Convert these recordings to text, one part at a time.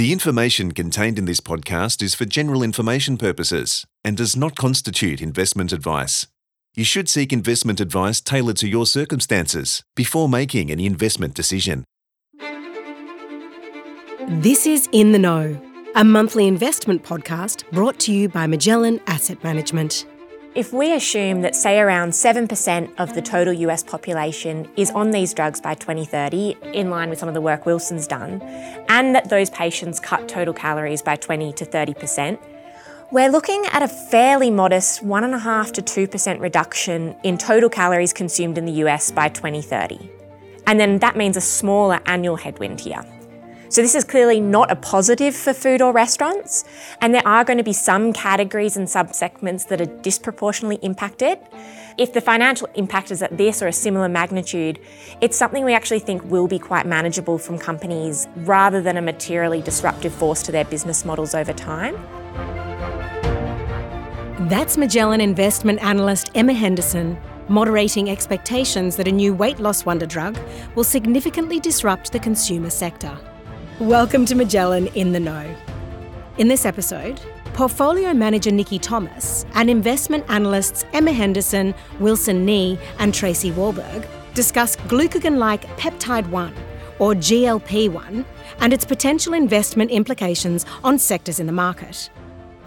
The information contained in this podcast is for general information purposes and does not constitute investment advice. You should seek investment advice tailored to your circumstances before making any investment decision. This is In the Know, a monthly investment podcast brought to you by Magellan Asset Management. If we assume that, say, around 7% of the total US population is on these drugs by 2030, in line with some of the work Wilson's done, and that those patients cut total calories by 20 to 30%, we're looking at a fairly modest 1.5 to 2% reduction in total calories consumed in the US by 2030. And then that means a smaller annual headwind here. So, this is clearly not a positive for food or restaurants, and there are going to be some categories and subsegments that are disproportionately impacted. If the financial impact is at this or a similar magnitude, it's something we actually think will be quite manageable from companies rather than a materially disruptive force to their business models over time. That's Magellan investment analyst Emma Henderson moderating expectations that a new weight loss wonder drug will significantly disrupt the consumer sector. Welcome to Magellan in the Know. In this episode, portfolio manager Nikki Thomas and investment analysts Emma Henderson, Wilson Nghe, and Tracey Wahlberg discuss glucagon like peptide 1, or GLP 1, and its potential investment implications on sectors in the market.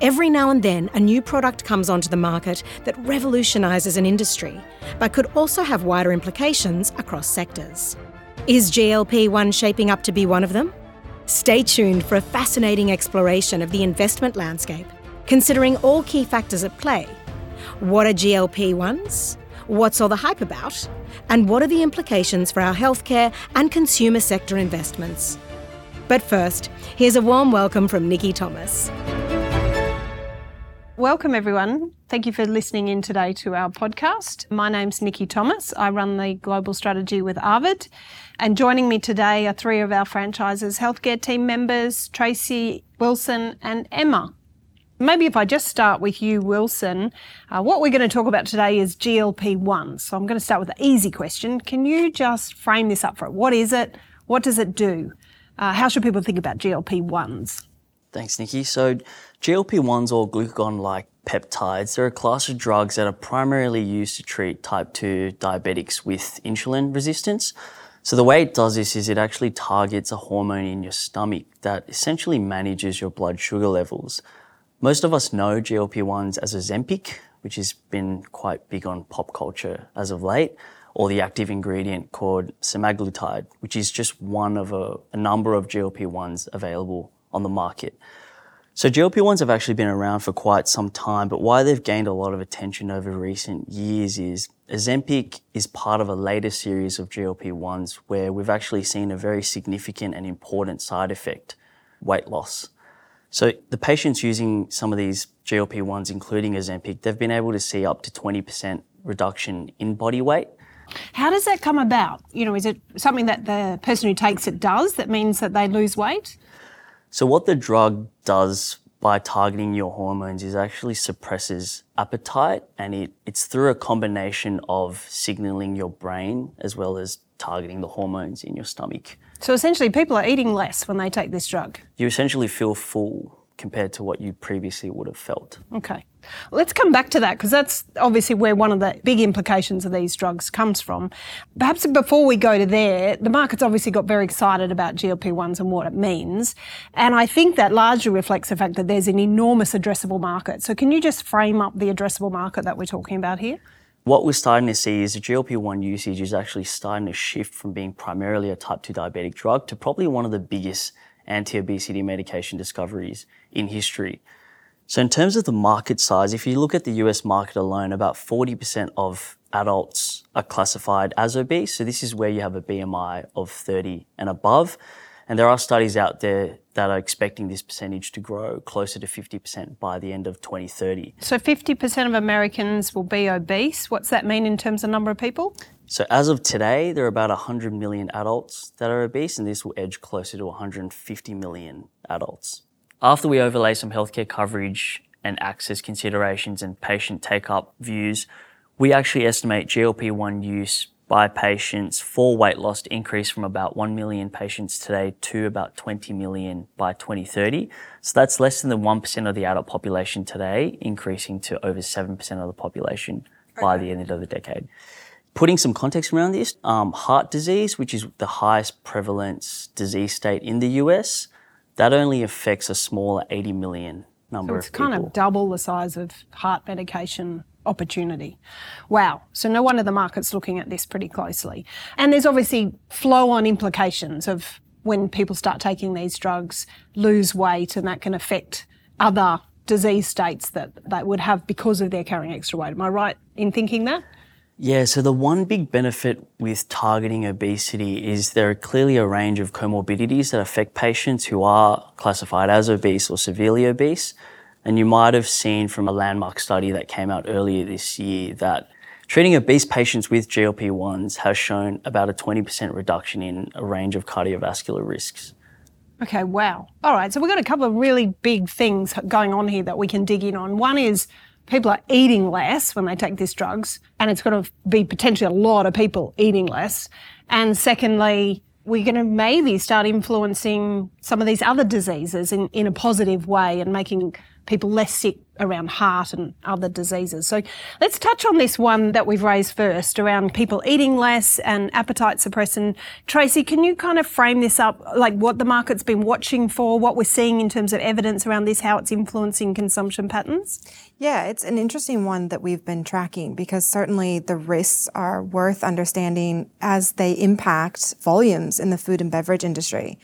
Every now and then, a new product comes onto the market that revolutionises an industry, but could also have wider implications across sectors. Is GLP 1 shaping up to be one of them? Stay tuned for a fascinating exploration of the investment landscape, considering all key factors at play. What are GLP 1s? What's all the hype about? And what are the implications for our healthcare and consumer sector investments? But first, here's a warm welcome from Nikki Thomas. Welcome, everyone. Thank you for listening in today to our podcast. My name's Nikki Thomas. I run the global strategy with Arvid. And joining me today are three of our franchise's healthcare team members Tracey, Wilson, and Emma. Maybe if I just start with you, Wilson, uh, what we're going to talk about today is GLP 1. So I'm going to start with the easy question. Can you just frame this up for it? What is it? What does it do? Uh, how should people think about GLP 1s? Thanks, Nikki. So, GLP 1s or glucagon like peptides, they're a class of drugs that are primarily used to treat type 2 diabetics with insulin resistance. So the way it does this is it actually targets a hormone in your stomach that essentially manages your blood sugar levels. Most of us know GLP-1s as Ozempic, which has been quite big on pop culture as of late, or the active ingredient called semaglutide, which is just one of a, a number of GLP-1s available on the market. So GLP-1s have actually been around for quite some time, but why they've gained a lot of attention over recent years is Ozempic is part of a later series of GLP-1s where we've actually seen a very significant and important side effect, weight loss. So the patients using some of these GLP-1s, including Ozempic, they've been able to see up to 20% reduction in body weight. How does that come about? You know, is it something that the person who takes it does that means that they lose weight? So what the drug does by targeting your hormones is actually suppresses appetite and it, it's through a combination of signaling your brain as well as targeting the hormones in your stomach. So essentially people are eating less when they take this drug. You essentially feel full compared to what you previously would have felt. Okay. Let's come back to that because that's obviously where one of the big implications of these drugs comes from. Perhaps before we go to there, the market's obviously got very excited about GLP 1s and what it means. And I think that largely reflects the fact that there's an enormous addressable market. So, can you just frame up the addressable market that we're talking about here? What we're starting to see is the GLP 1 usage is actually starting to shift from being primarily a type 2 diabetic drug to probably one of the biggest anti obesity medication discoveries in history. So, in terms of the market size, if you look at the US market alone, about 40% of adults are classified as obese. So, this is where you have a BMI of 30 and above. And there are studies out there that are expecting this percentage to grow closer to 50% by the end of 2030. So 50% of Americans will be obese. What's that mean in terms of number of people? So as of today, there are about 100 million adults that are obese, and this will edge closer to 150 million adults. After we overlay some healthcare coverage and access considerations and patient take up views, we actually estimate GLP 1 use by patients for weight loss to increase from about 1 million patients today to about 20 million by 2030. So that's less than the 1% of the adult population today, increasing to over 7% of the population by the end of the decade. Putting some context around this, um, heart disease, which is the highest prevalence disease state in the US, that only affects a smaller 80 million number so it's of people. kind of double the size of heart medication opportunity. Wow. So no wonder the market's looking at this pretty closely. And there's obviously flow on implications of when people start taking these drugs, lose weight, and that can affect other disease states that they would have because of their carrying extra weight. Am I right in thinking that? Yeah, so the one big benefit with targeting obesity is there are clearly a range of comorbidities that affect patients who are classified as obese or severely obese. And you might have seen from a landmark study that came out earlier this year that treating obese patients with GLP 1s has shown about a 20% reduction in a range of cardiovascular risks. Okay, wow. All right, so we've got a couple of really big things going on here that we can dig in on. One is people are eating less when they take these drugs, and it's going to be potentially a lot of people eating less. And secondly, we're going to maybe start influencing some of these other diseases in, in a positive way and making people less sick around heart and other diseases. So let's touch on this one that we've raised first around people eating less and appetite suppressant. Tracey, can you kind of frame this up, like what the market's been watching for, what we're seeing in terms of evidence around this, how it's influencing consumption patterns? Yeah, it's an interesting one that we've been tracking because certainly the risks are worth understanding as they impact volumes in the food and beverage industry.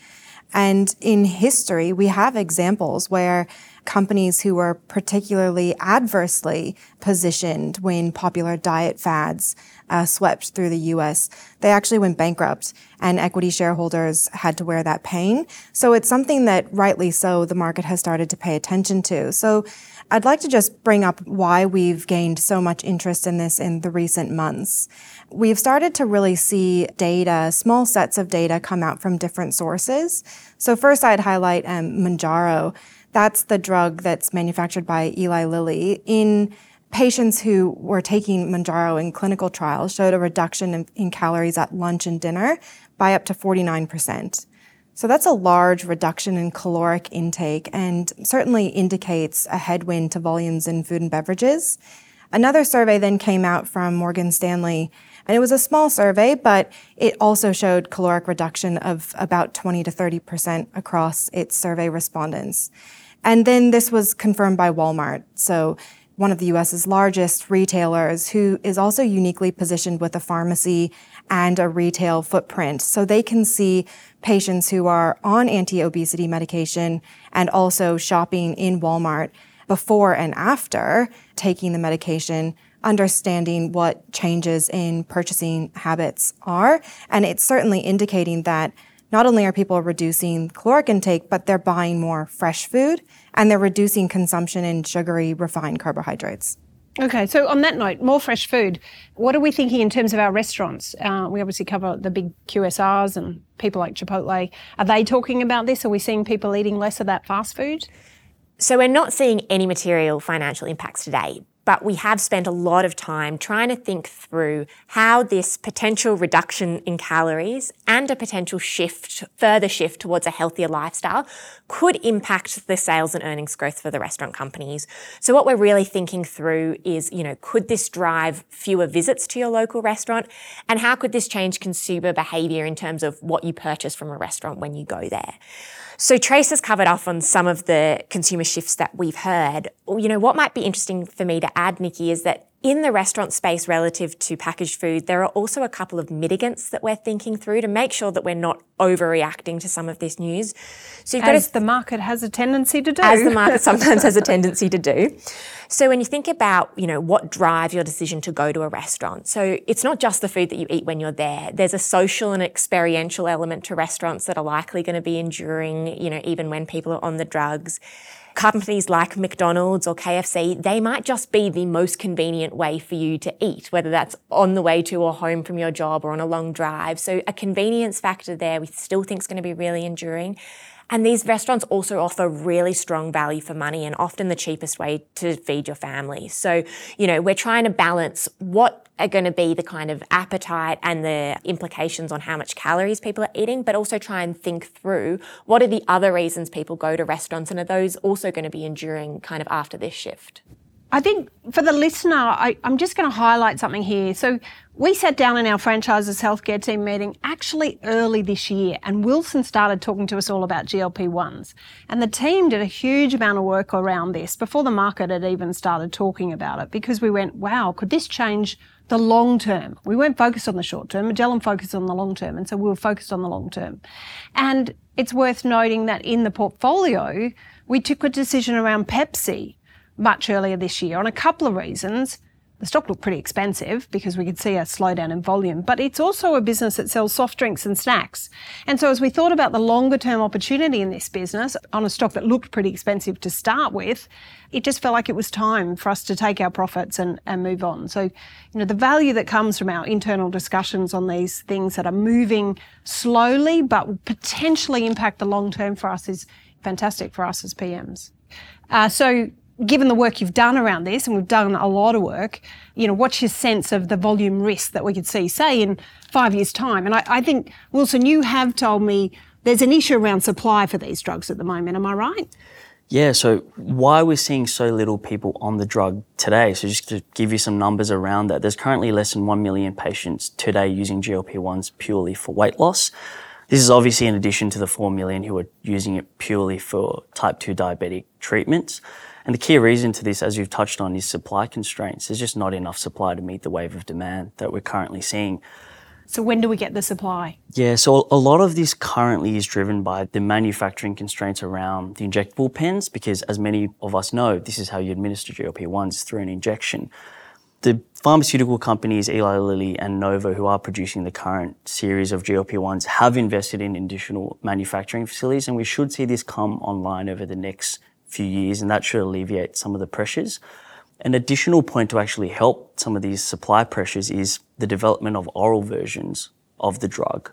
And in history, we have examples where companies who were particularly adversely positioned when popular diet fads uh, swept through the US, they actually went bankrupt and equity shareholders had to wear that pain. So it's something that rightly so the market has started to pay attention to. So I'd like to just bring up why we've gained so much interest in this in the recent months. We've started to really see data, small sets of data come out from different sources. So first I'd highlight um, Mounjaro. That's the drug that's manufactured by Eli Lilly. In patients who were taking Mounjaro in clinical trials showed a reduction in, in, calories at lunch and dinner by up to 49%. So that's a large reduction in caloric intake and certainly indicates a headwind to volumes in food and beverages. Another survey then came out from Morgan Stanley and it was a small survey, but it also showed caloric reduction of about 20 to 30% across its survey respondents. And then this was confirmed by Walmart. So one of the US's largest retailers who is also uniquely positioned with a pharmacy and a retail footprint. So they can see patients who are on anti-obesity medication and also shopping in Walmart before and after taking the medication understanding what changes in purchasing habits are. And it's certainly indicating that not only are people reducing caloric intake, but they're buying more fresh food and they're reducing consumption in sugary, refined carbohydrates. Okay, so on that note, more fresh food. What are we thinking in terms of our restaurants? Uh, we obviously cover the big QSRs and people like Chipotle. Are they talking about this? Are we seeing people eating less of that fast food? So we're not seeing any material financial impacts today, but we have spent a lot of time trying to think through how this potential reduction in calories and a potential shift, further shift towards a healthier lifestyle could impact the sales and earnings growth for the restaurant companies. So what we're really thinking through is, you know, could this drive fewer visits to your local restaurant? And how could this change consumer behavior in terms of what you purchase from a restaurant when you go there? So Trace has covered off on some of the consumer shifts that we've heard. You know, what might be interesting for me to add, Nikki, is that in the restaurant space relative to packaged food, there are also a couple of mitigants that we're thinking through to make sure that we're not overreacting to some of this news. So you've as got to, the market has a tendency to do. As the market sometimes has a tendency to do. So when you think about, you know, what drives your decision to go to a restaurant, so it's not just the food that you eat when you're there. There's a social and experiential element to restaurants that are likely going to be enduring, you know, even when people are on the drugs companies like McDonald's or KFC, they might just be the most convenient way for you to eat, whether that's on the way to or home from your job or on a long drive. So a convenience factor there we still think is going to be really enduring. And these restaurants also offer really strong value for money and often the cheapest way to feed your family. So, you know, we're trying to balance what are going to be the kind of appetite and the implications on how much calories people are eating, but also try and think through what are the other reasons people go to restaurants and are those also going to be enduring kind of after this shift? I think for the listener, I, am just going to highlight something here. So, we sat down in our franchises healthcare team meeting actually early this year, and Wilson started talking to us all about GLP 1s. And the team did a huge amount of work around this before the market had even started talking about it because we went, wow, could this change the long term? We weren't focused on the short term. Magellan focused on the long term, and so we were focused on the long term. And it's worth noting that in the portfolio, we took a decision around Pepsi much earlier this year on a couple of reasons. The stock looked pretty expensive because we could see a slowdown in volume, but it's also a business that sells soft drinks and snacks. And so as we thought about the longer term opportunity in this business on a stock that looked pretty expensive to start with, it just felt like it was time for us to take our profits and, and move on. So, you know, the value that comes from our internal discussions on these things that are moving slowly but potentially impact the long term for us is fantastic for us as PMs. Uh, so given the work you've done around this, and we've done a lot of work, you know, what's your sense of the volume risk that we could see, say, in five years' time? And I, I think, Wilson, you have told me there's an issue around supply for these drugs at the moment. Am I right? Yeah, so why are we're seeing so little people on the drug today, so just to give you some numbers around that, there's currently less than 1 million patients today using GLP 1s purely for weight loss. This is obviously in addition to the 4 million who are using it purely for type 2 diabetic treatments. And the key reason to this, as you've touched on, is supply constraints. There's just not enough supply to meet the wave of demand that we're currently seeing. So when do we get the supply? Yeah, so a lot of this currently is driven by the manufacturing constraints around the injectable pens, because as many of us know, this is how you administer GLP-1s through an injection. The pharmaceutical companies, Eli Lilly and Novo, who are producing the current series of GLP-1s, have invested in additional manufacturing facilities, and we should see this come online over the next few years, and that should alleviate some of the pressures. An additional point to actually help some of these supply pressures is the development of oral versions of the drug.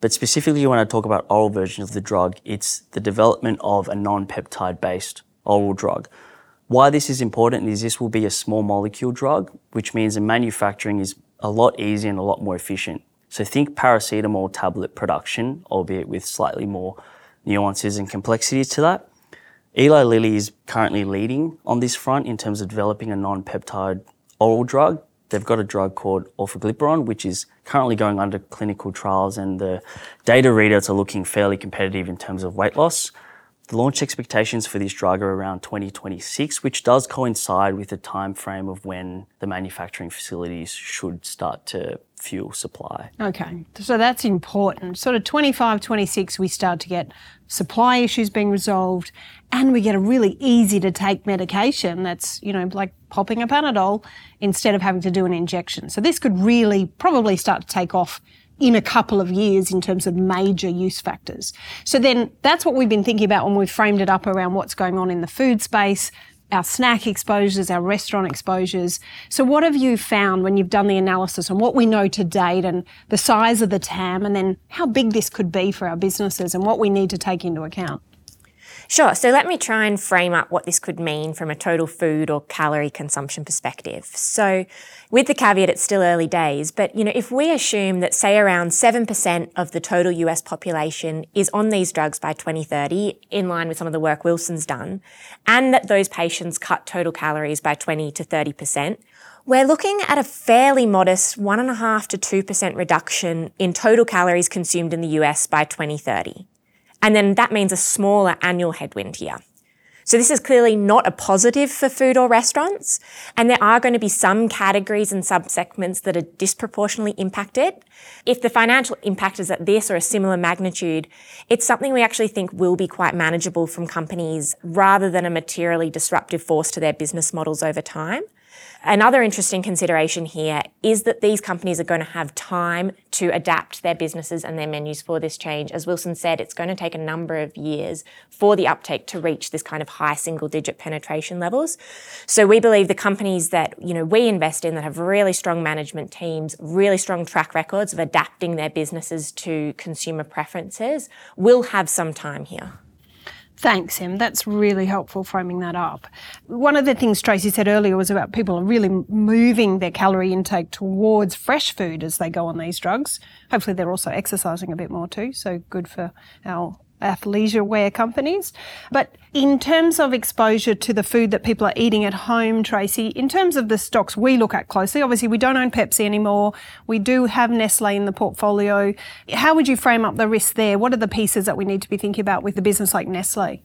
But specifically, when I talk about oral versions of the drug, it's the development of a non peptide based oral drug. Why this is important is this will be a small molecule drug, which means the manufacturing is a lot easier and a lot more efficient. So think paracetamol tablet production, albeit with slightly more nuances and complexities to that. Eli Lilly is currently leading on this front in terms of developing a non-peptide oral drug. They've got a drug called orforglipron, which is currently going under clinical trials, and the data readouts are looking fairly competitive in terms of weight loss. The launch expectations for this drug are around 2026, which does coincide with the time frame of when the manufacturing facilities should start to fuel supply. Okay, so that's important. Sort of 25, 26, we start to get supply issues being resolved, and we get a really easy to take medication that's, you know, like popping a Panadol instead of having to do an injection. So this could really probably start to take off in a couple of years in terms of major use factors. So then that's what we've been thinking about when we've framed it up around what's going on in the food space, our snack exposures, our restaurant exposures. So what have you found when you've done the analysis on what we know to date and the size of the TAM and then how big this could be for our businesses and what we need to take into account? Sure. So let me try and frame up what this could mean from a total food or calorie consumption perspective. So with the caveat it's still early days, but you know, if we assume that say around 7% of the total US population is on these drugs by 2030, in line with some of the work Wilson's done, and that those patients cut total calories by 20 to 30%, we're looking at a fairly modest 1.5 to 2% reduction in total calories consumed in the US by 2030. And then that means a smaller annual headwind here. So this is clearly not a positive for food or restaurants. And there are going to be some categories and subsegments that are disproportionately impacted. If the financial impact is at this or a similar magnitude, it's something we actually think will be quite manageable from companies rather than a materially disruptive force to their business models over time. Another interesting consideration here is that these companies are going to have time to adapt their businesses and their menus for this change. As Wilson said, it's going to take a number of years for the uptake to reach this kind of high single digit penetration levels. So we believe the companies that, you know, we invest in that have really strong management teams, really strong track records of adapting their businesses to consumer preferences will have some time here. Thanks, Em. That's really helpful framing that up. One of the things Tracey said earlier was about people are really moving their calorie intake towards fresh food as they go on these drugs. Hopefully, they're also exercising a bit more too, so good for our athleisure wear companies. But in terms of exposure to the food that people are eating at home, Tracey, in terms of the stocks we look at closely, obviously we don't own Pepsi anymore. We do have Nestle in the portfolio. How would you frame up the risk there? What are the pieces that we need to be thinking about with a business like Nestle?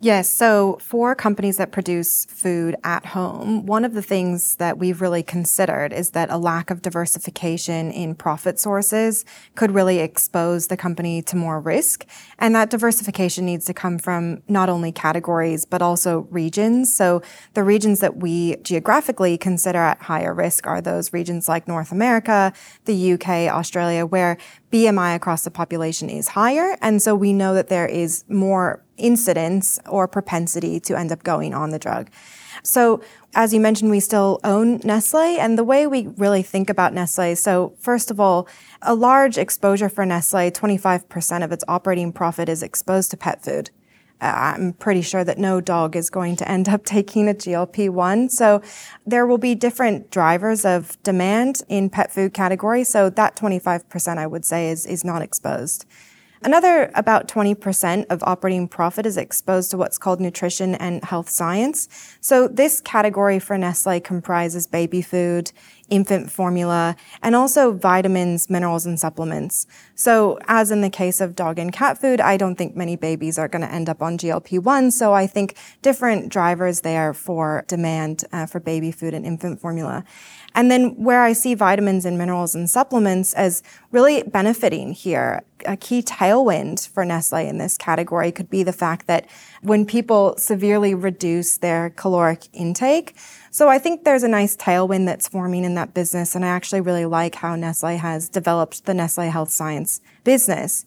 Yes. So for companies that produce food at home, one of the things that we've really considered is that a lack of diversification in profit sources could really expose the company to more risk. And that diversification needs to come from not only categories, but also regions. So the regions that we geographically consider at higher risk are those regions like North America, the UK, Australia, where BMI across the population is higher. And so we know that there is more incidence or propensity to end up going on the drug. So, as you mentioned, we still own Nestle. And the way we really think about Nestle, so first of all, a large exposure for Nestle, 25% of its operating profit is exposed to pet food. I'm pretty sure that no dog is going to end up taking a GLP 1. So there will be different drivers of demand in pet food category. So that 25% I would say is, is not exposed. Another about 20% of operating profit is exposed to what's called nutrition and health science. So this category for Nestle comprises baby food, infant formula, and also vitamins, minerals, and supplements. So as in the case of dog and cat food, I don't think many babies are going to end up on GLP-1. So I think different drivers there for demand uh, for baby food and infant formula. And then where I see vitamins and minerals and supplements as really benefiting here, a key tailwind for Nestle in this category could be the fact that when people severely reduce their caloric intake, so I think there's a nice tailwind that's forming in that business. And I actually really like how Nestle has developed the Nestle Health Science business.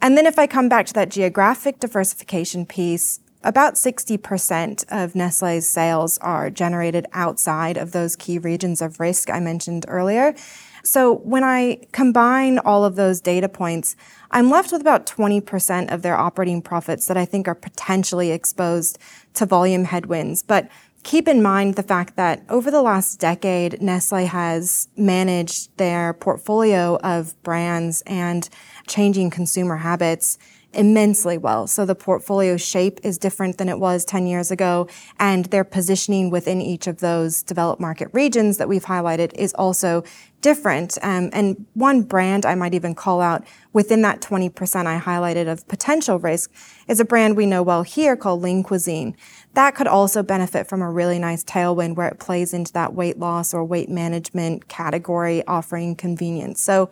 And then if I come back to that geographic diversification piece, about 60% of Nestle's sales are generated outside of those key regions of risk I mentioned earlier. So when I combine all of those data points, I'm left with about 20% of their operating profits that I think are potentially exposed to volume headwinds. But keep in mind the fact that over the last decade, Nestle has managed their portfolio of brands and changing consumer habits immensely well. So the portfolio shape is different than it was 10 years ago, and their positioning within each of those developed market regions that we've highlighted is also different. Um, and one brand I might even call out within that 20% I highlighted of potential risk is a brand we know well here called Lean Cuisine. That could also benefit from a really nice tailwind where it plays into that weight loss or weight management category offering convenience. So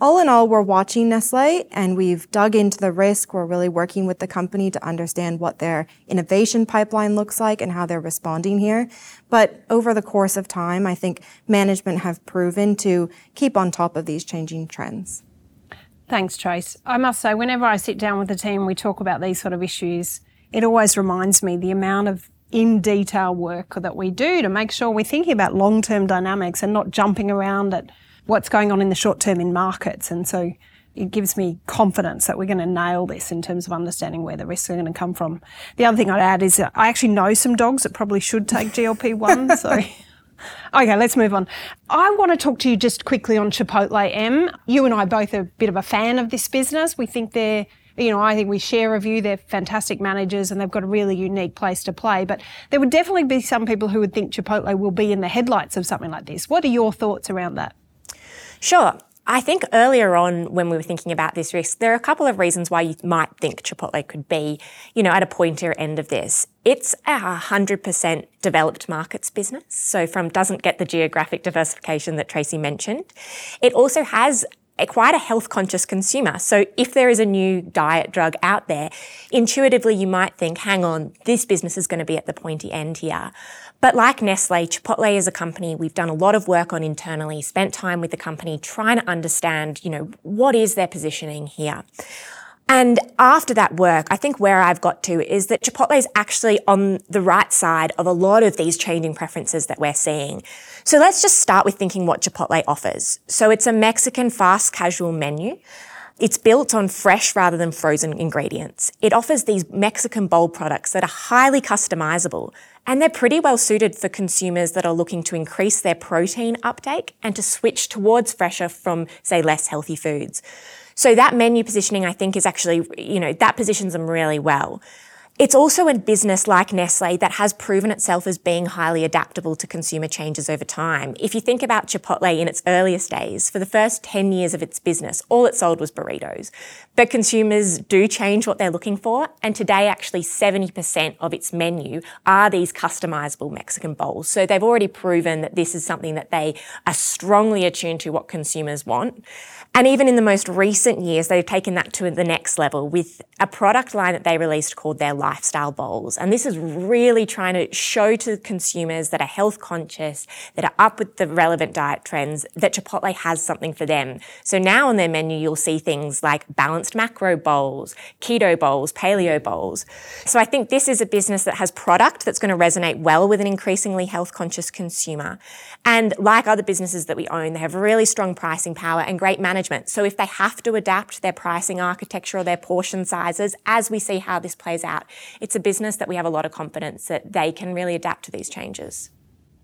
all in all, we're watching Nestle and we've dug into the risk. We're really working with the company to understand what their innovation pipeline looks like and how they're responding here. But over the course of time, I think management have proven to keep on top of these changing trends. Thanks, Trace. I must say, whenever I sit down with the team, we talk about these sort of issues, it always reminds me the amount of in detail work that we do to make sure we're thinking about long term dynamics and not jumping around at what's going on in the short term in markets. And so it gives me confidence that we're going to nail this in terms of understanding where the risks are going to come from. The other thing I'd add is that I actually know some dogs that probably should take GLP 1. so. Okay, let's move on. I want to talk to you just quickly on Chipotle M. You and I both are a bit of a fan of this business. We think they're, you know, I think we share a view. They're fantastic managers and they've got a really unique place to play. But there would definitely be some people who would think Chipotle will be in the headlights of something like this. What are your thoughts around that? Sure. I think earlier on when we were thinking about this risk, there are a couple of reasons why you might think Chipotle could be, you know, at a pointier end of this. It's a 100% developed markets business, so from doesn't get the geographic diversification that Tracey mentioned. It also has a, quite a health conscious consumer. So if there is a new diet drug out there, intuitively you might think, hang on, this business is going to be at the pointy end here. But like Nestle, Chipotle is a company we've done a lot of work on internally, spent time with the company trying to understand, you know, what is their positioning here. And after that work, I think where I've got to is that Chipotle is actually on the right side of a lot of these changing preferences that we're seeing. So let's just start with thinking what Chipotle offers. So it's a Mexican fast casual menu. It's built on fresh rather than frozen ingredients. It offers these Mexican bowl products that are highly customizable and they're pretty well suited for consumers that are looking to increase their protein uptake and to switch towards fresher from, say, less healthy foods. So that menu positioning, I think, is actually, you know, that positions them really well. It's also a business like Nestle that has proven itself as being highly adaptable to consumer changes over time. If you think about Chipotle in its earliest days, for the first 10 years of its business, all it sold was burritos. But consumers do change what they're looking for, and today actually 70% of its menu are these customizable Mexican bowls. So they've already proven that this is something that they are strongly attuned to what consumers want. And even in the most recent years, they've taken that to the next level with a product line that they released called their Lifestyle Bowls. And this is really trying to show to consumers that are health conscious, that are up with the relevant diet trends, that Chipotle has something for them. So now on their menu, you'll see things like balanced macro bowls, keto bowls, paleo bowls. So I think this is a business that has product that's going to resonate well with an increasingly health conscious consumer. And like other businesses that we own, they have really strong pricing power and great management. So if they have to adapt their pricing architecture or their portion sizes as we see how this plays out, it's a business that we have a lot of confidence that they can really adapt to these changes.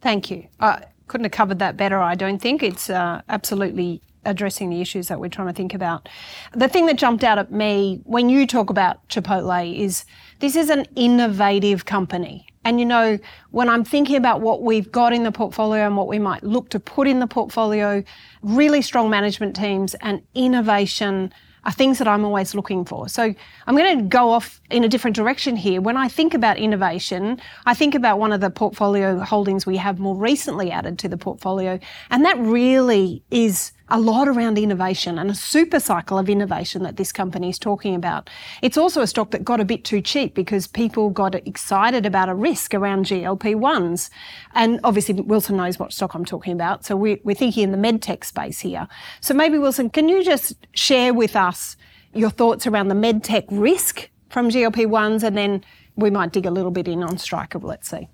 Thank you. I couldn't have covered that better, I don't think. It's uh, absolutely addressing the issues that we're trying to think about. The thing that jumped out at me when you talk about Chipotle is this is an innovative company. And you know, when I'm thinking about what we've got in the portfolio and what we might look to put in the portfolio, really strong management teams and innovation are things that I'm always looking for. So I'm going to go off in a different direction here. When I think about innovation, I think about one of the portfolio holdings we have more recently added to the portfolio, and that really is a lot around innovation and a super cycle of innovation that this company is talking about. It's also a stock that got a bit too cheap because people got excited about a risk around GLP-1s. And obviously Wilson knows what stock I'm talking about. So we're, we're thinking in the medtech space here. So maybe Wilson, can you just share with us your thoughts around the medtech risk from GLP-1s and then we might dig a little bit in on Stryker, let's see.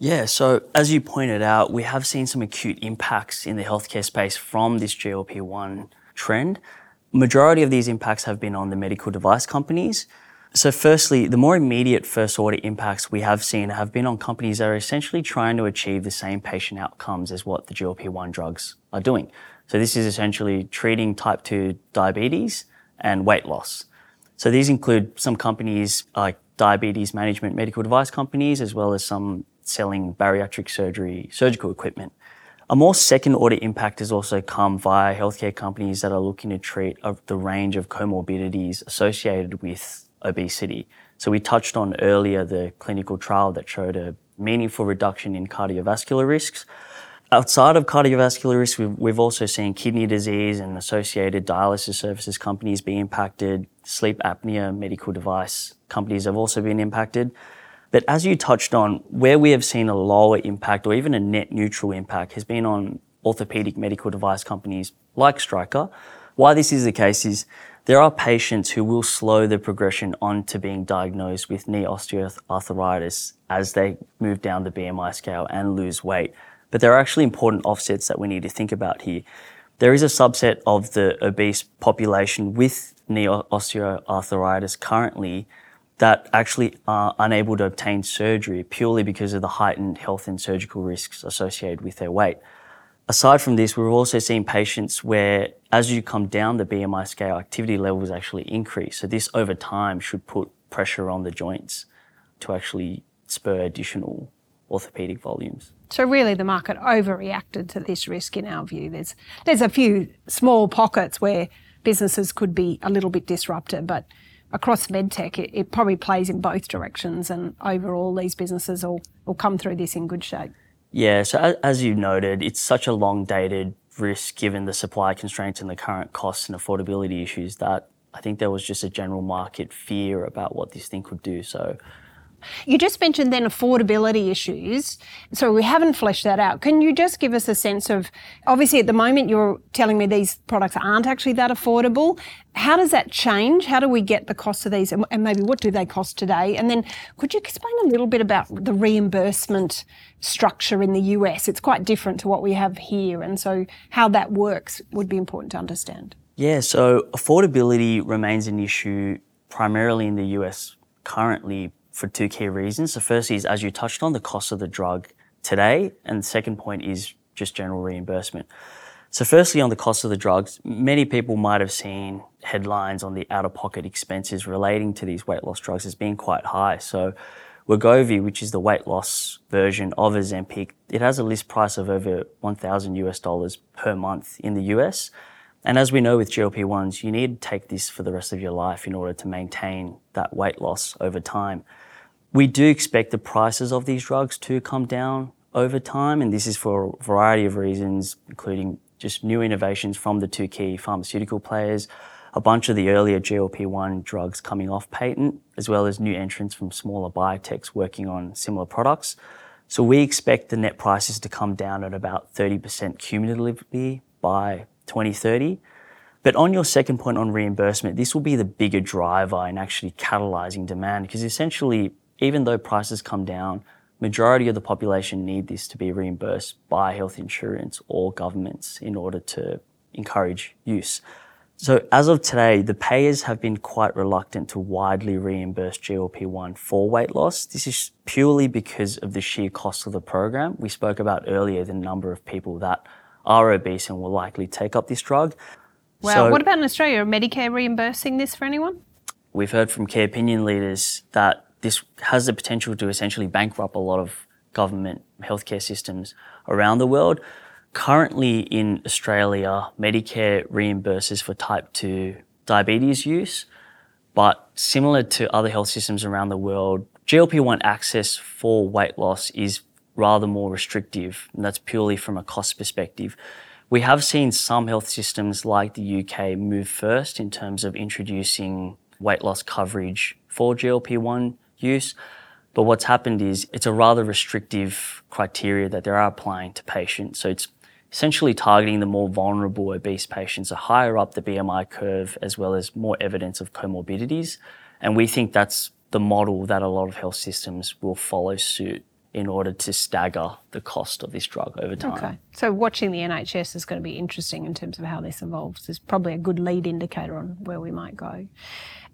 Yeah, so as you pointed out, we have seen some acute impacts in the healthcare space from this GLP 1 trend. Majority of these impacts have been on the medical device companies. So, firstly, the more immediate first order impacts we have seen have been on companies that are essentially trying to achieve the same patient outcomes as what the GLP 1 drugs are doing. So, this is essentially treating type 2 diabetes and weight loss. So, these include some companies like diabetes management medical device companies, as well as some selling bariatric surgery surgical equipment. A more second order impact has also come via healthcare companies that are looking to treat the range of comorbidities associated with obesity. So we touched on earlier the clinical trial that showed a meaningful reduction in cardiovascular risks. Outside of cardiovascular risk, we've, we've also seen kidney disease and associated dialysis services companies be impacted. Sleep apnea medical device companies have also been impacted. But as you touched on, where we have seen a lower impact or even a net neutral impact has been on orthopedic medical device companies like Stryker. Why this is the case is there are patients who will slow the progression on to being diagnosed with knee osteoarthritis as they move down the BMI scale and lose weight. But there are actually important offsets that we need to think about here. There is a subset of the obese population with knee osteoarthritis currently that actually are unable to obtain surgery purely because of the heightened health and surgical risks associated with their weight. Aside from this, we're also seeing patients where as you come down the BMI scale, activity levels actually increase. So this over time should put pressure on the joints to actually spur additional orthopedic volumes. So really the market overreacted to this risk in our view. There's there's a few small pockets where businesses could be a little bit disrupted, but across medtech, it, it probably plays in both directions, and overall, these businesses will, will come through this in good shape. Yeah, so as you noted, it's such a long dated risk given the supply constraints and the current costs and affordability issues that I think there was just a general market fear about what this thing could do. So you just mentioned then affordability issues. So we haven't fleshed that out. Can you just give us a sense of, obviously at the moment you're telling me these products aren't actually that affordable. How does that change? How do we get the cost of these and maybe what do they cost today? And then could you explain a little bit about the reimbursement structure in the US? It's quite different to what we have here. And so how that works would be important to understand. Yeah, so affordability remains an issue primarily in the US currently for two key reasons. The first is, as you touched on, the cost of the drug today, and the second point is just general reimbursement. So, firstly, on the cost of the drugs, many people might have seen headlines on the out of pocket expenses relating to these weight loss drugs as being quite high. So, Wegovy, which is the weight loss version of Ozempic, it has a list price of over 1,000 US dollars per month in the US. And as we know with GLP 1s, you need to take this for the rest of your life in order to maintain that weight loss over time. We do expect the prices of these drugs to come down over time, and this is for a variety of reasons, including just new innovations from the two key pharmaceutical players, a bunch of the earlier GLP 1 drugs coming off patent, as well as new entrants from smaller biotechs working on similar products. So we expect the net prices to come down at about 30% cumulatively by 2030. But on your second point on reimbursement, this will be the bigger driver in actually catalyzing demand because essentially, even though prices come down, majority of the population need this to be reimbursed by health insurance or governments in order to encourage use. So as of today, the payers have been quite reluctant to widely reimburse GLP-1 for weight loss. This is purely because of the sheer cost of the program. We spoke about earlier the number of people that are obese and will likely take up this drug. Well, so, what about in Australia? Are Medicare reimbursing this for anyone? We've heard from key opinion leaders that this has the potential to essentially bankrupt a lot of government healthcare systems around the world. Currently in Australia, Medicare reimburses for type 2 diabetes use, but similar to other health systems around the world, GLP 1 access for weight loss is rather more restrictive, and that's purely from a cost perspective. We have seen some health systems like the UK move first in terms of introducing weight loss coverage for GLP 1 use. But what's happened is it's a rather restrictive criteria that they are applying to patients. So it's essentially targeting the more vulnerable obese patients, are higher up the BMI curve, as well as more evidence of comorbidities. And we think that's the model that a lot of health systems will follow suit in order to stagger the cost of this drug over time. Okay. So watching the NHS is going to be interesting in terms of how this evolves. It's probably a good lead indicator on where we might go.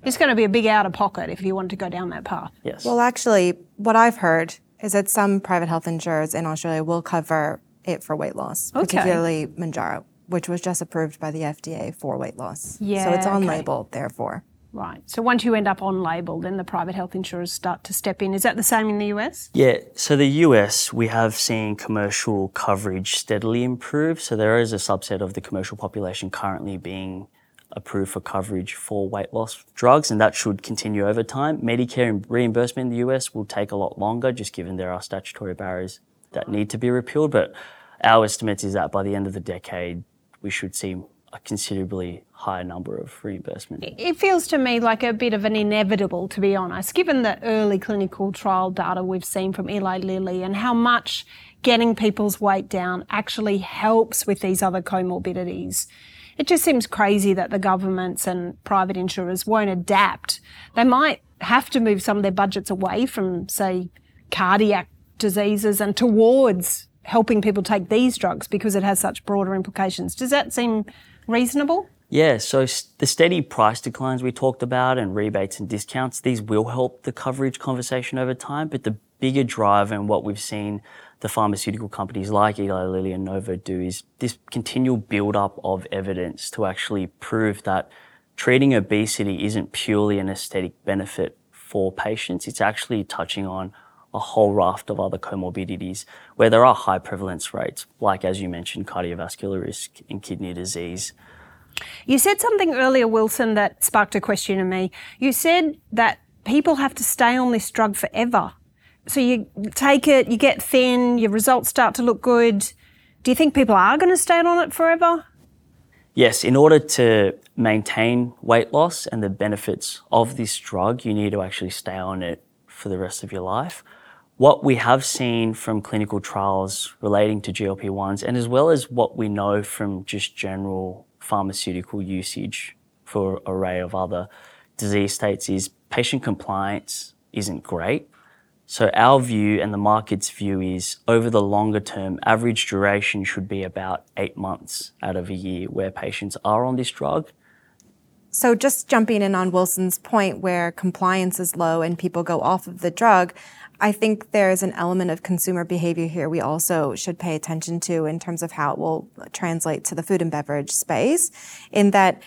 It's going to be a big out of pocket if you want to go down that path. Yes. Well, actually, what I've heard is that some private health insurers in Australia will cover it for weight loss, okay. particularly Mounjaro, which was just approved by the FDA for weight loss. Yeah. So it's on okay. label, therefore. Right. So once you end up on label, then the private health insurers start to step in. Is that the same in the US? Yeah. So the US, we have seen commercial coverage steadily improve. So there is a subset of the commercial population currently being approved for coverage for weight loss drugs, and that should continue over time. Medicare reimbursement in the US will take a lot longer, just given there are statutory barriers that need to be repealed. But our estimates is that by the end of the decade, we should see a considerably higher number of reimbursement. It feels to me like a bit of an inevitable, to be honest, given the early clinical trial data we've seen from Eli Lilly and how much getting people's weight down actually helps with these other comorbidities. It just seems crazy that the governments and private insurers won't adapt. They might have to move some of their budgets away from, say, cardiac diseases and towards helping people take these drugs because it has such broader implications. Does that seem reasonable? Yeah, so the steady price declines we talked about and rebates and discounts, these will help the coverage conversation over time. But the bigger driver and what we've seen the pharmaceutical companies like Eli Lilly and Novo do is this continual build up of evidence to actually prove that treating obesity isn't purely an aesthetic benefit for patients. It's actually touching on a whole raft of other comorbidities where there are high prevalence rates, like as you mentioned, cardiovascular risk and kidney disease. You said something earlier, Wilson, that sparked a question in me. You said that people have to stay on this drug forever. So you take it, you get thin, your results start to look good. Do you think people are going to stay on it forever? Yes, in order to maintain weight loss and the benefits of this drug, you need to actually stay on it for the rest of your life. What we have seen from clinical trials relating to GLP 1s, and as well as what we know from just general pharmaceutical usage for array of other disease states, is patient compliance isn't great. So, our view and the market's view is over the longer term, average duration should be about eight months out of a year where patients are on this drug. So, just jumping in on Wilson's point where compliance is low and people go off of the drug, I think there's an element of consumer behavior here we also should pay attention to in terms of how it will translate to the food and beverage space, in that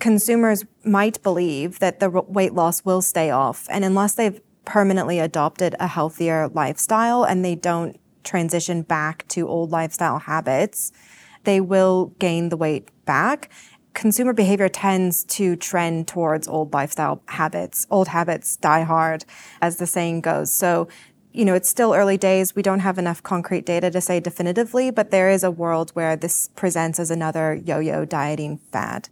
consumers might believe that the weight loss will stay off. And unless they've permanently adopted a healthier lifestyle and they don't transition back to old lifestyle habits, they will gain the weight back. Consumer behavior tends to trend towards old lifestyle habits. Old habits die hard, as the saying goes. So, you know, it's still early days. We don't have enough concrete data to say definitively, but there is a world where this presents as another yo yo dieting fad.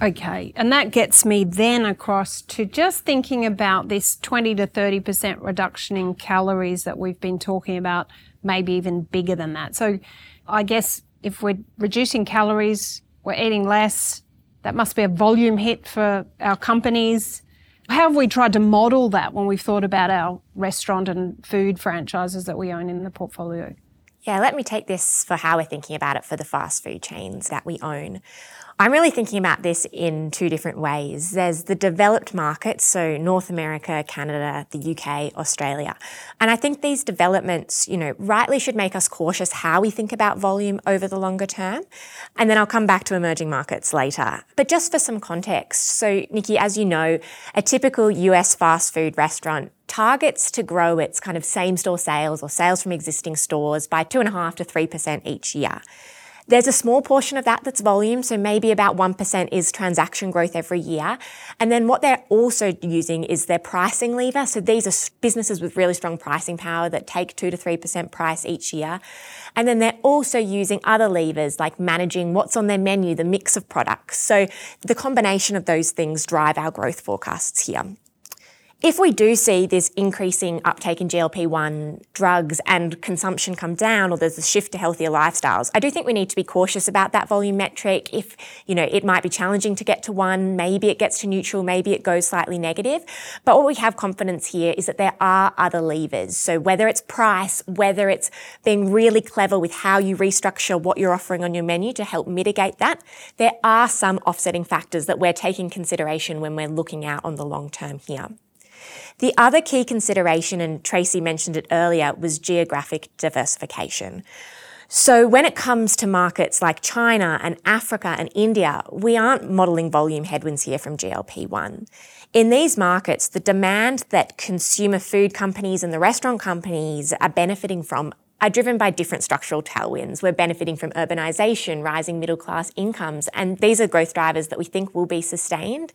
Okay, and that gets me then across to just thinking about this 20 to 30% reduction in calories that we've been talking about, maybe even bigger than that. So I guess if we're reducing calories, we're eating less, that must be a volume hit for our companies. How have we tried to model that when we've thought about our restaurant and food franchises that we own in the portfolio? Yeah, let me take this for how we're thinking about it for the fast food chains that we own. I'm really thinking about this in two different ways. There's the developed markets, so North America, Canada, the UK, Australia. And I think these developments, you know, rightly should make us cautious how we think about volume over the longer term. And then I'll come back to emerging markets later. But just for some context, so Nikki, as you know, a typical US fast food restaurant targets to grow its kind of same store sales or sales from existing stores by two and a half to 3% each year. There's a small portion of that that's volume, so maybe about 1% is transaction growth every year. And then what they're also using is their pricing lever. So these are businesses with really strong pricing power that take 2 to 3% price each year. And then they're also using other levers like managing what's on their menu, the mix of products. So the combination of those things drive our growth forecasts here. If we do see this increasing uptake in GLP-1 drugs and consumption come down or there's a shift to healthier lifestyles, I do think we need to be cautious about that volume metric. If, you know, it might be challenging to get to one, maybe it gets to neutral, maybe it goes slightly negative. But what we have confidence here is that there are other levers. So whether it's price, whether it's being really clever with how you restructure what you're offering on your menu to help mitigate that, there are some offsetting factors that we're taking consideration when we're looking out on the long term here. The other key consideration, and Tracey mentioned it earlier, was geographic diversification. So, when it comes to markets like China and Africa and India, we aren't modelling volume headwinds here from GLP 1. In these markets, the demand that consumer food companies and the restaurant companies are benefiting from are driven by different structural tailwinds. We're benefiting from urbanisation, rising middle class incomes, and these are growth drivers that we think will be sustained.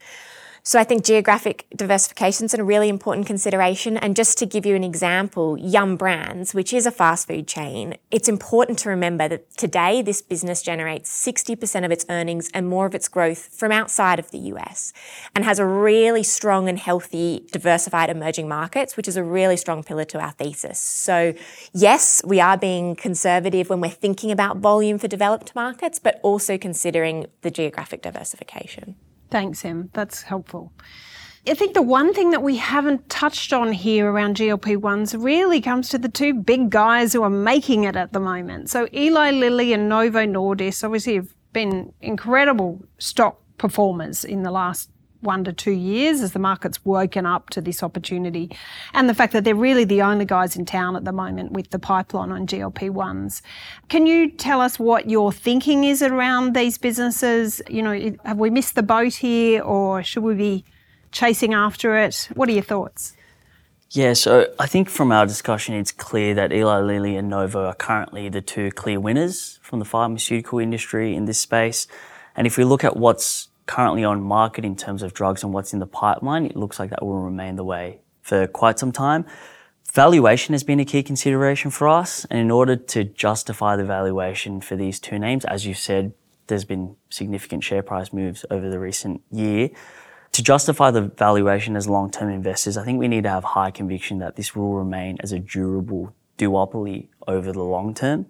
So I think geographic diversification is a really important consideration. And just to give you an example, Yum Brands, which is a fast food chain, it's important to remember that today this business generates 60% of its earnings and more of its growth from outside of the US and has a really strong and healthy diversified emerging markets, which is a really strong pillar to our thesis. So yes, we are being conservative when we're thinking about volume for developed markets, but also considering the geographic diversification. Thanks, Em. That's helpful. I think the one thing that we haven't touched on here around GLP 1s really comes to the two big guys who are making it at the moment. So, Eli Lilly and Novo Nordisk obviously have been incredible stock performers in the last one to two years as the market's woken up to this opportunity. And the fact that they're really the only guys in town at the moment with the pipeline on GLP 1s. Can you tell us what your thinking is around these businesses? You know, have we missed the boat here or should we be chasing after it? What are your thoughts? Yeah, so I think from our discussion, it's clear that Eli Lilly and Novo are currently the two clear winners from the pharmaceutical industry in this space. And if we look at what's currently on market in terms of drugs and what's in the pipeline, it looks like that will remain the way for quite some time. Valuation has been a key consideration for us, and in order to justify the valuation for these two names, as you said, there's been significant share price moves over the recent year. To justify the valuation as long-term investors, I think we need to have high conviction that this will remain as a durable duopoly over the long term.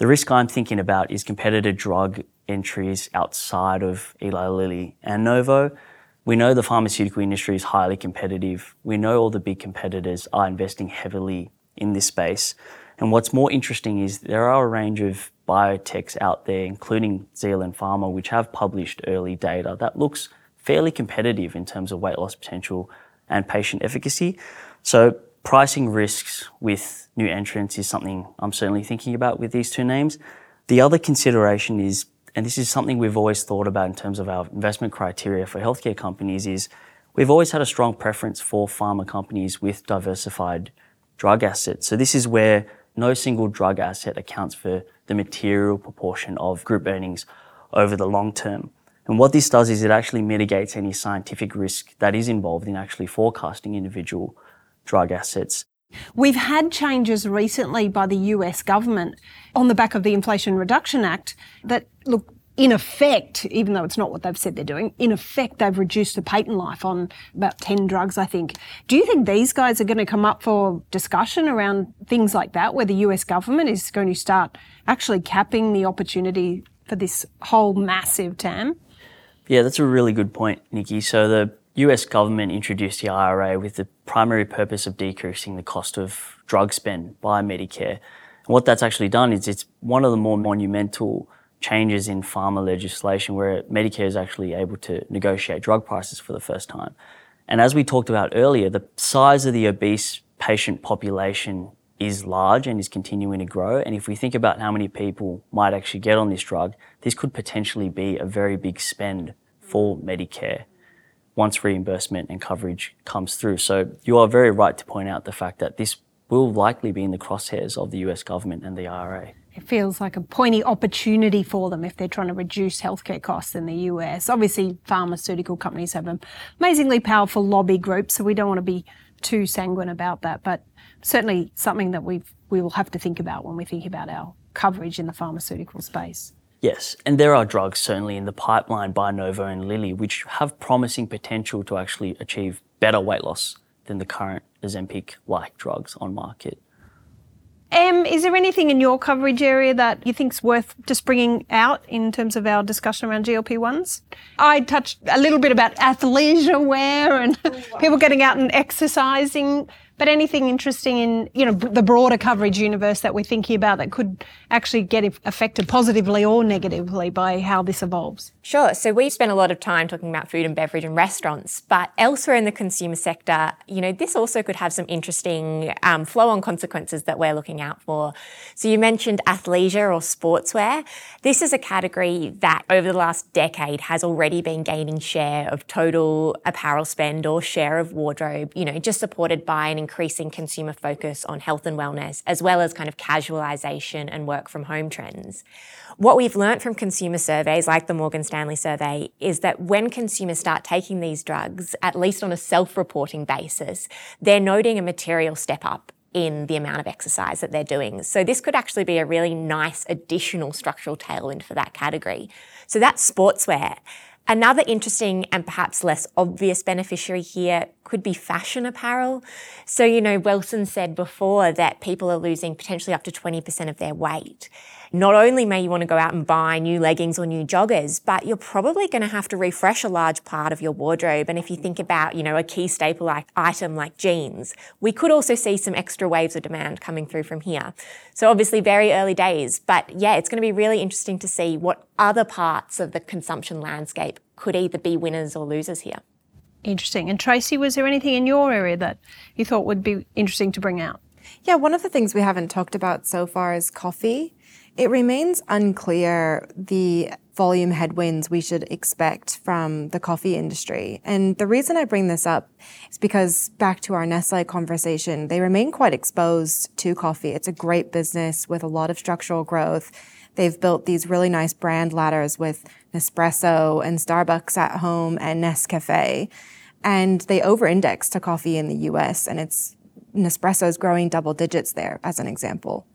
The risk I'm thinking about is competitor drug entries outside of Eli Lilly and Novo. We know the pharmaceutical industry is highly competitive. We know all the big competitors are investing heavily in this space. And what's more interesting is there are a range of biotechs out there, including Zealand Pharma, which have published early data that looks fairly competitive in terms of weight loss potential and patient efficacy. So pricing risks with new entrants is something I'm certainly thinking about with these two names. The other consideration is, and this is something we've always thought about in terms of our investment criteria for healthcare companies, is we've always had a strong preference for pharma companies with diversified drug assets. So this is where no single drug asset accounts for the material proportion of group earnings over the long term. And what this does is it actually mitigates any scientific risk that is involved in actually forecasting individual drug assets. We've had changes recently by the US government on the back of the Inflation Reduction Act that look in effect, even though it's not what they've said they're doing, in effect, they've reduced the patent life on about 10 drugs, I think. Do you think these guys are going to come up for discussion around things like that, where the US government is going to start actually capping the opportunity for this whole massive TAM? Yeah, that's a really good point, Nikki. So the US government introduced the IRA with the primary purpose of decreasing the cost of drug spend by Medicare. And what that's actually done is it's one of the more monumental changes in pharma legislation where Medicare is actually able to negotiate drug prices for the first time. And as we talked about earlier, the size of the obese patient population is large and is continuing to grow. And if we think about how many people might actually get on this drug, this could potentially be a very big spend for Medicare once reimbursement and coverage comes through. So you are very right to point out the fact that this will likely be in the crosshairs of the US government and the IRA it feels like a pointy opportunity for them if they're trying to reduce healthcare costs in the US. Obviously, pharmaceutical companies have an amazingly powerful lobby group, so we don't want to be too sanguine about that, but certainly something that we we will have to think about when we think about our coverage in the pharmaceutical space. Yes, and there are drugs certainly in the pipeline by Novo and Lilly which have promising potential to actually achieve better weight loss than the current Ozempic like drugs on market. Um, is there anything in your coverage area that you think's worth just bringing out in terms of our discussion around GLP-1s? I touched a little bit about athleisure wear and people getting out and exercising. But anything interesting in you know the broader coverage universe that we're thinking about that could actually get affected positively or negatively by how this evolves? Sure. So we've spent a lot of time talking about food and beverage and restaurants, but elsewhere in the consumer sector, you know, this also could have some interesting um, flow-on consequences that we're looking out for. So you mentioned athleisure or sportswear. This is a category that over the last decade has already been gaining share of total apparel spend or share of wardrobe. You know, just supported by an increasing consumer focus on health and wellness, as well as kind of casualization and work from home trends. What we've learned from consumer surveys like the Morgan Stanley survey is that when consumers start taking these drugs, at least on a self reporting basis, they're noting a material step up in the amount of exercise that they're doing. So this could actually be a really nice additional structural tailwind for that category. So that's sportswear. Another interesting and perhaps less obvious beneficiary here could be fashion apparel. So, you know, Wilson said before that people are losing potentially up to 20% of their weight not only may you want to go out and buy new leggings or new joggers, but you're probably going to have to refresh a large part of your wardrobe. And if you think about, you know, a key staple like item like jeans, we could also see some extra waves of demand coming through from here. So obviously very early days, but yeah, it's going to be really interesting to see what other parts of the consumption landscape could either be winners or losers here. Interesting. And Tracey, was there anything in your area that you thought would be interesting to bring out? Yeah, one of the things we haven't talked about so far is coffee. It remains unclear the volume headwinds we should expect from the coffee industry. And the reason I bring this up is because back to our Nestle conversation, they remain quite exposed to coffee. It's a great business with a lot of structural growth. They've built these really nice brand ladders with Nespresso and Starbucks at home and Nescafe. And they over index to coffee in the US, and it's Nespresso is growing double digits there, as an example.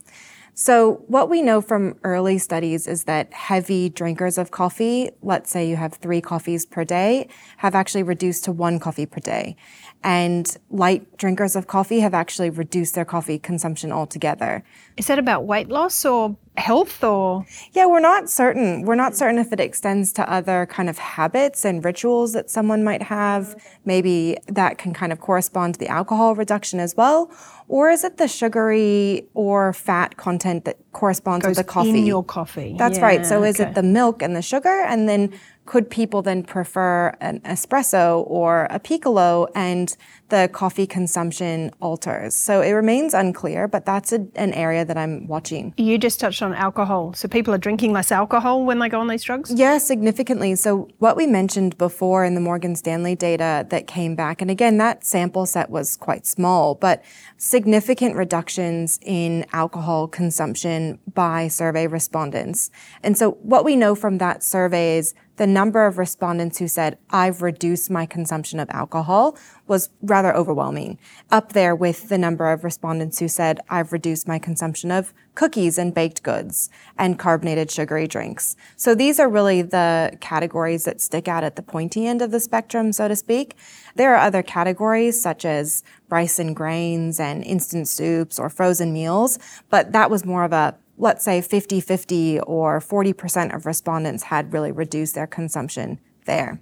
So, what we know from early studies is that heavy drinkers of coffee, let's say you have three coffees per day, have actually reduced to one coffee per day. And light drinkers of coffee have actually reduced their coffee consumption altogether. Is that about weight loss or health or? Yeah, we're not certain. We're not certain if it extends to other kind of habits and rituals that someone might have. Maybe that can kind of correspond to the alcohol reduction as well. Or is it the sugary or fat content that corresponds Goes with the coffee? in your coffee. That's Yeah, right. So is okay. it the milk and the sugar? And then could people then prefer an espresso or a piccolo and the coffee consumption alters? So it remains unclear, but that's a, an area that I'm watching. You just touched on alcohol. So people are drinking less alcohol when they go on these drugs? Yeah, significantly. So, what we mentioned before in the Morgan Stanley data that came back, and again, that sample set was quite small, but significant reductions in alcohol consumption by survey respondents. And so, what we know from that survey is the number of respondents who said, I've reduced my consumption of alcohol was rather overwhelming. Up there with the number of respondents who said, I've reduced my consumption of cookies and baked goods and carbonated sugary drinks. So these are really the categories that stick out at the pointy end of the spectrum, so to speak. There are other categories such as rice and grains and instant soups or frozen meals, but that was more of a let's say 50 50 or 40% of respondents had really reduced their consumption there.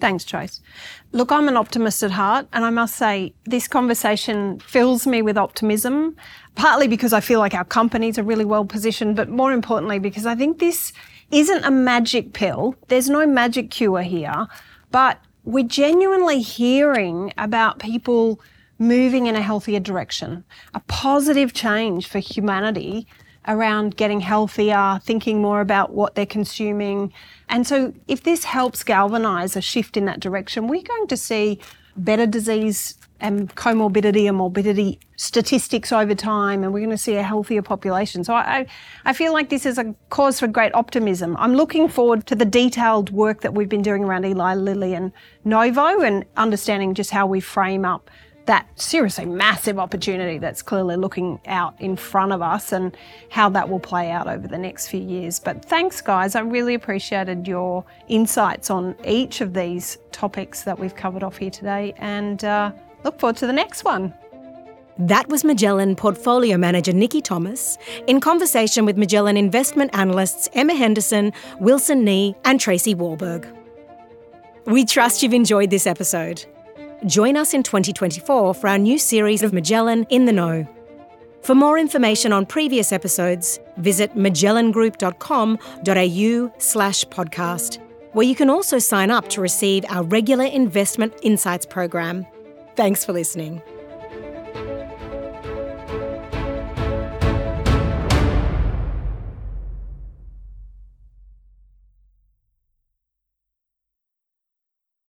Thanks, Trace. Look, I'm an optimist at heart, and I must say, this conversation fills me with optimism, partly because I feel like our companies are really well positioned, but more importantly, because I think this isn't a magic pill. There's no magic cure here, but we're genuinely hearing about people moving in a healthier direction, a positive change for humanity around getting healthier, thinking more about what they're consuming. And so, if this helps galvanise a shift in that direction, we're going to see better disease and comorbidity and morbidity statistics over time, and we're going to see a healthier population. So, I, I feel like this is a cause for great optimism. I'm looking forward to the detailed work that we've been doing around Eli Lilly and Novo and understanding just how we frame up that seriously massive opportunity that's clearly looking out in front of us and how that will play out over the next few years. But thanks, guys. I really appreciated your insights on each of these topics that we've covered off here today and uh, look forward to the next one. That was Magellan Portfolio Manager Nikki Thomas in conversation with Magellan investment analysts Emma Henderson, Wilson Nghe, and Tracey Wahlberg. We trust you've enjoyed this episode. Join us in 2024 for our new series of Magellan in the Know. For more information on previous episodes, visit magellangroup.com.au slash podcast, where you can also sign up to receive our regular investment insights program. Thanks for listening.